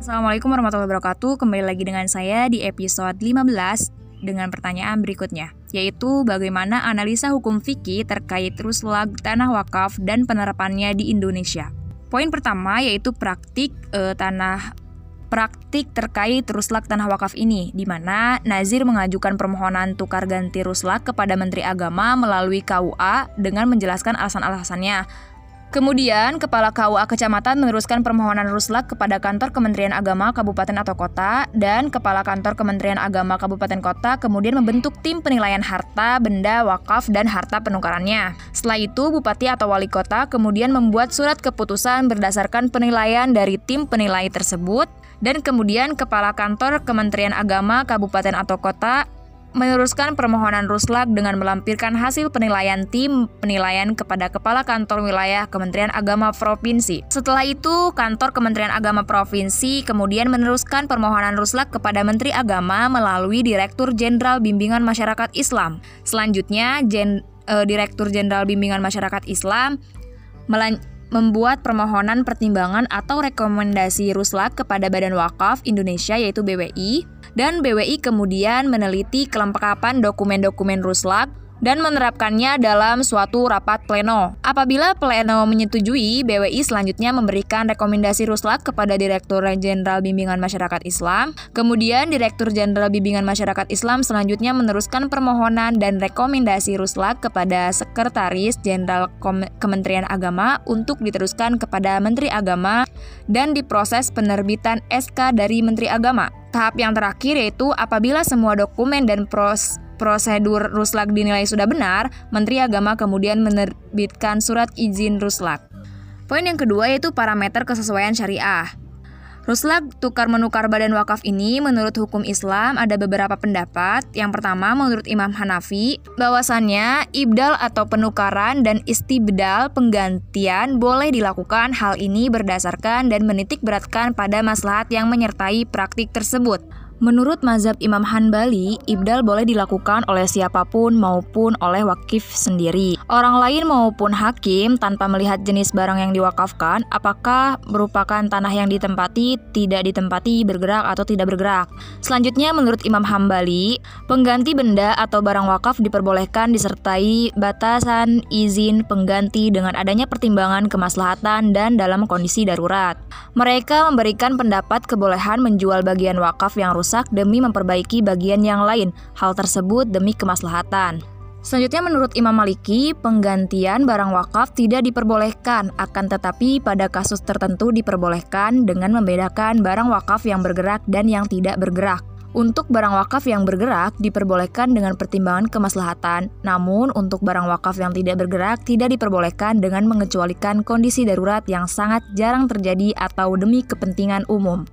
Assalamualaikum warahmatullahi wabarakatuh. Kembali lagi dengan saya di episode 15 dengan pertanyaan berikutnya, yaitu bagaimana analisa hukum fikih terkait ruslag tanah wakaf dan penerapannya di Indonesia. Poin pertama yaitu praktik e, tanah praktik terkait ruslak tanah wakaf ini, di mana Nazir mengajukan permohonan tukar ganti ruslak kepada Menteri Agama melalui KUA dengan menjelaskan alasan-alasannya. Kemudian, Kepala KUA Kecamatan meneruskan permohonan ruslak kepada Kantor Kementerian Agama Kabupaten atau Kota dan Kepala Kantor Kementerian Agama Kabupaten Kota kemudian membentuk tim penilaian harta, benda, wakaf, dan harta penukarannya. Setelah itu, Bupati atau Wali Kota kemudian membuat surat keputusan berdasarkan penilaian dari tim penilai tersebut dan kemudian Kepala Kantor Kementerian Agama Kabupaten atau Kota meneruskan permohonan Ruslak dengan melampirkan hasil penilaian tim penilaian kepada Kepala Kantor Wilayah Kementerian Agama Provinsi. Setelah itu, Kantor Kementerian Agama Provinsi kemudian meneruskan permohonan Ruslak kepada Menteri Agama melalui Direktur Jenderal Bimbingan Masyarakat Islam. Selanjutnya, Jen, eh, Direktur Jenderal Bimbingan Masyarakat Islam membuat permohonan pertimbangan atau rekomendasi Ruslak kepada Badan Wakaf Indonesia yaitu BWI dan BWI kemudian meneliti kelengkapan dokumen-dokumen Ruslak dan menerapkannya dalam suatu rapat pleno. Apabila pleno menyetujui, BWI selanjutnya memberikan rekomendasi Ruslak kepada Direktur Jenderal Bimbingan Masyarakat Islam. Kemudian Direktur Jenderal Bimbingan Masyarakat Islam selanjutnya meneruskan permohonan dan rekomendasi Ruslak kepada Sekretaris Jenderal Kementerian Agama untuk diteruskan kepada Menteri Agama dan diproses penerbitan SK dari Menteri Agama. Tahap yang terakhir yaitu apabila semua dokumen dan pros prosedur Ruslak dinilai sudah benar, Menteri Agama kemudian menerbitkan surat izin Ruslak. Poin yang kedua yaitu parameter kesesuaian syariah. Ruslak tukar menukar badan wakaf ini menurut hukum Islam ada beberapa pendapat. Yang pertama menurut Imam Hanafi bahwasannya ibdal atau penukaran dan istibdal penggantian boleh dilakukan hal ini berdasarkan dan menitik beratkan pada maslahat yang menyertai praktik tersebut. Menurut mazhab Imam Hanbali, ibdal boleh dilakukan oleh siapa pun maupun oleh wakif sendiri. Orang lain maupun hakim tanpa melihat jenis barang yang diwakafkan, apakah merupakan tanah yang ditempati, tidak ditempati, bergerak atau tidak bergerak. Selanjutnya, menurut Imam Hambali, pengganti benda atau barang wakaf diperbolehkan disertai batasan izin pengganti dengan adanya pertimbangan kemaslahatan dan dalam kondisi darurat. Mereka memberikan pendapat kebolehan menjual bagian wakaf yang rusak rusak demi memperbaiki bagian yang lain. Hal tersebut demi kemaslahatan. Selanjutnya menurut Imam Maliki, penggantian barang wakaf tidak diperbolehkan, akan tetapi pada kasus tertentu diperbolehkan dengan membedakan barang wakaf yang bergerak dan yang tidak bergerak. Untuk barang wakaf yang bergerak diperbolehkan dengan pertimbangan kemaslahatan, namun untuk barang wakaf yang tidak bergerak tidak diperbolehkan dengan mengecualikan kondisi darurat yang sangat jarang terjadi atau demi kepentingan umum.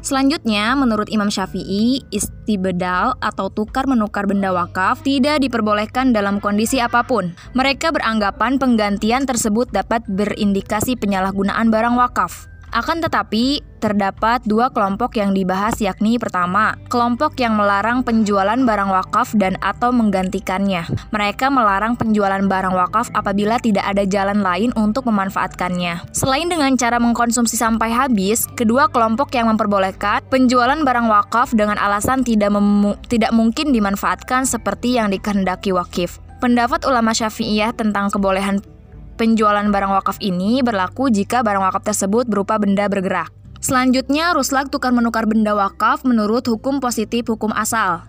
Selanjutnya, menurut Imam Syafi'i, istibedal atau tukar menukar benda wakaf tidak diperbolehkan dalam kondisi apa pun. Mereka beranggapan penggantian tersebut dapat berindikasi penyalahgunaan barang wakaf. Akan tetapi, terdapat dua kelompok yang dibahas yakni pertama, kelompok yang melarang penjualan barang wakaf dan atau menggantikannya. Mereka melarang penjualan barang wakaf apabila tidak ada jalan lain untuk memanfaatkannya. Selain dengan cara mengkonsumsi sampai habis, kedua kelompok yang memperbolehkan penjualan barang wakaf dengan alasan tidak tidak mungkin dimanfaatkan seperti yang dikehendaki wakif. Pendapat ulama Syafi'iyah tentang kebolehan Penjualan barang wakaf ini berlaku jika barang wakaf tersebut berupa benda bergerak. Selanjutnya, Ruslak tukar menukar benda wakaf menurut hukum positif hukum asal.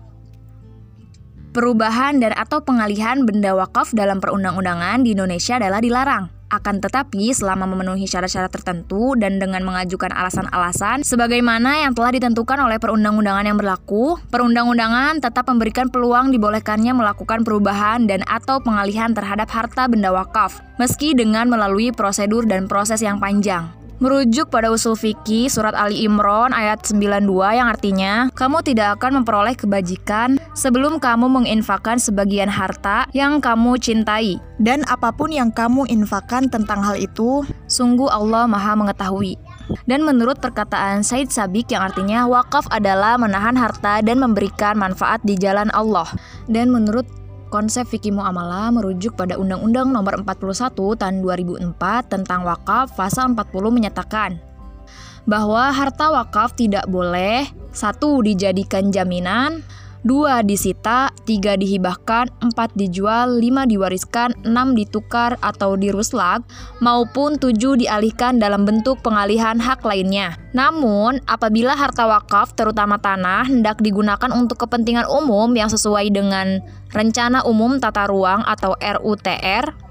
Perubahan dan atau pengalihan benda wakaf dalam perundang-undangan di Indonesia adalah dilarang. Akan tetapi, selama memenuhi syarat-syarat tertentu dan dengan mengajukan alasan-alasan sebagaimana yang telah ditentukan oleh perundang-undangan yang berlaku, perundang-undangan tetap memberikan peluang dibolehkannya melakukan perubahan dan atau pengalihan terhadap harta benda wakaf, meski dengan melalui prosedur dan proses yang panjang. Merujuk pada usul fikih surat Ali Imran ayat 92 yang artinya, kamu tidak akan memperoleh kebajikan sebelum kamu menginfakkan sebagian harta yang kamu cintai. Dan apa pun yang kamu infakkan tentang hal itu, sungguh Allah maha mengetahui. Dan menurut perkataan Said Sabik yang artinya wakaf adalah menahan harta dan memberikan manfaat di jalan Allah. Dan menurut konsep fikih muamalah merujuk pada Undang-Undang Nomor 41 Tahun 2004 tentang wakaf pasal 40 menyatakan bahwa harta wakaf tidak boleh satu dijadikan jaminan, dua disita, tiga dihibahkan, empat dijual, lima diwariskan, enam ditukar atau diruslak, maupun tujuh dialihkan dalam bentuk pengalihan hak lainnya. Namun, apabila harta wakaf terutama tanah hendak digunakan untuk kepentingan umum yang sesuai dengan Rencana Umum Tata Ruang atau RUTR,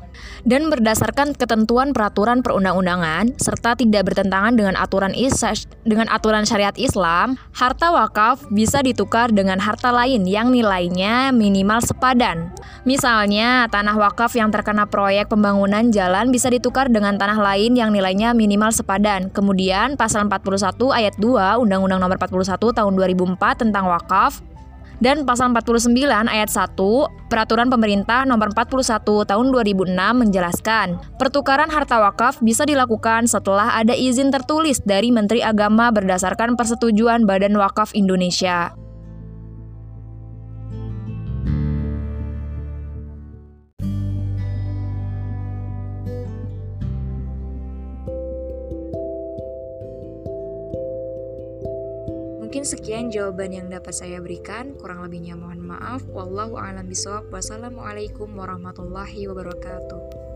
dan berdasarkan ketentuan peraturan perundang-undangan serta tidak bertentangan dengan aturan isas dengan aturan syariat Islam, harta wakaf bisa ditukar dengan harta lain yang nilainya minimal sepadan. Misalnya, tanah wakaf yang terkena proyek pembangunan jalan bisa ditukar dengan tanah lain yang nilainya minimal sepadan. Kemudian, pasal 41 ayat 2 Undang-Undang Nomor 41 tahun 2004 tentang wakaf dan pasal 49 ayat 1 Peraturan Pemerintah Nomor 41 Tahun 2006 menjelaskan, pertukaran harta wakaf bisa dilakukan setelah ada izin tertulis dari Menteri Agama berdasarkan persetujuan Badan Wakaf Indonesia. Mungkin sekian jawaban yang dapat saya berikan. Kurang lebihnya mohon maaf. Wallahu a'lam bishawab. Wassalamualaikum warahmatullahi wabarakatuh.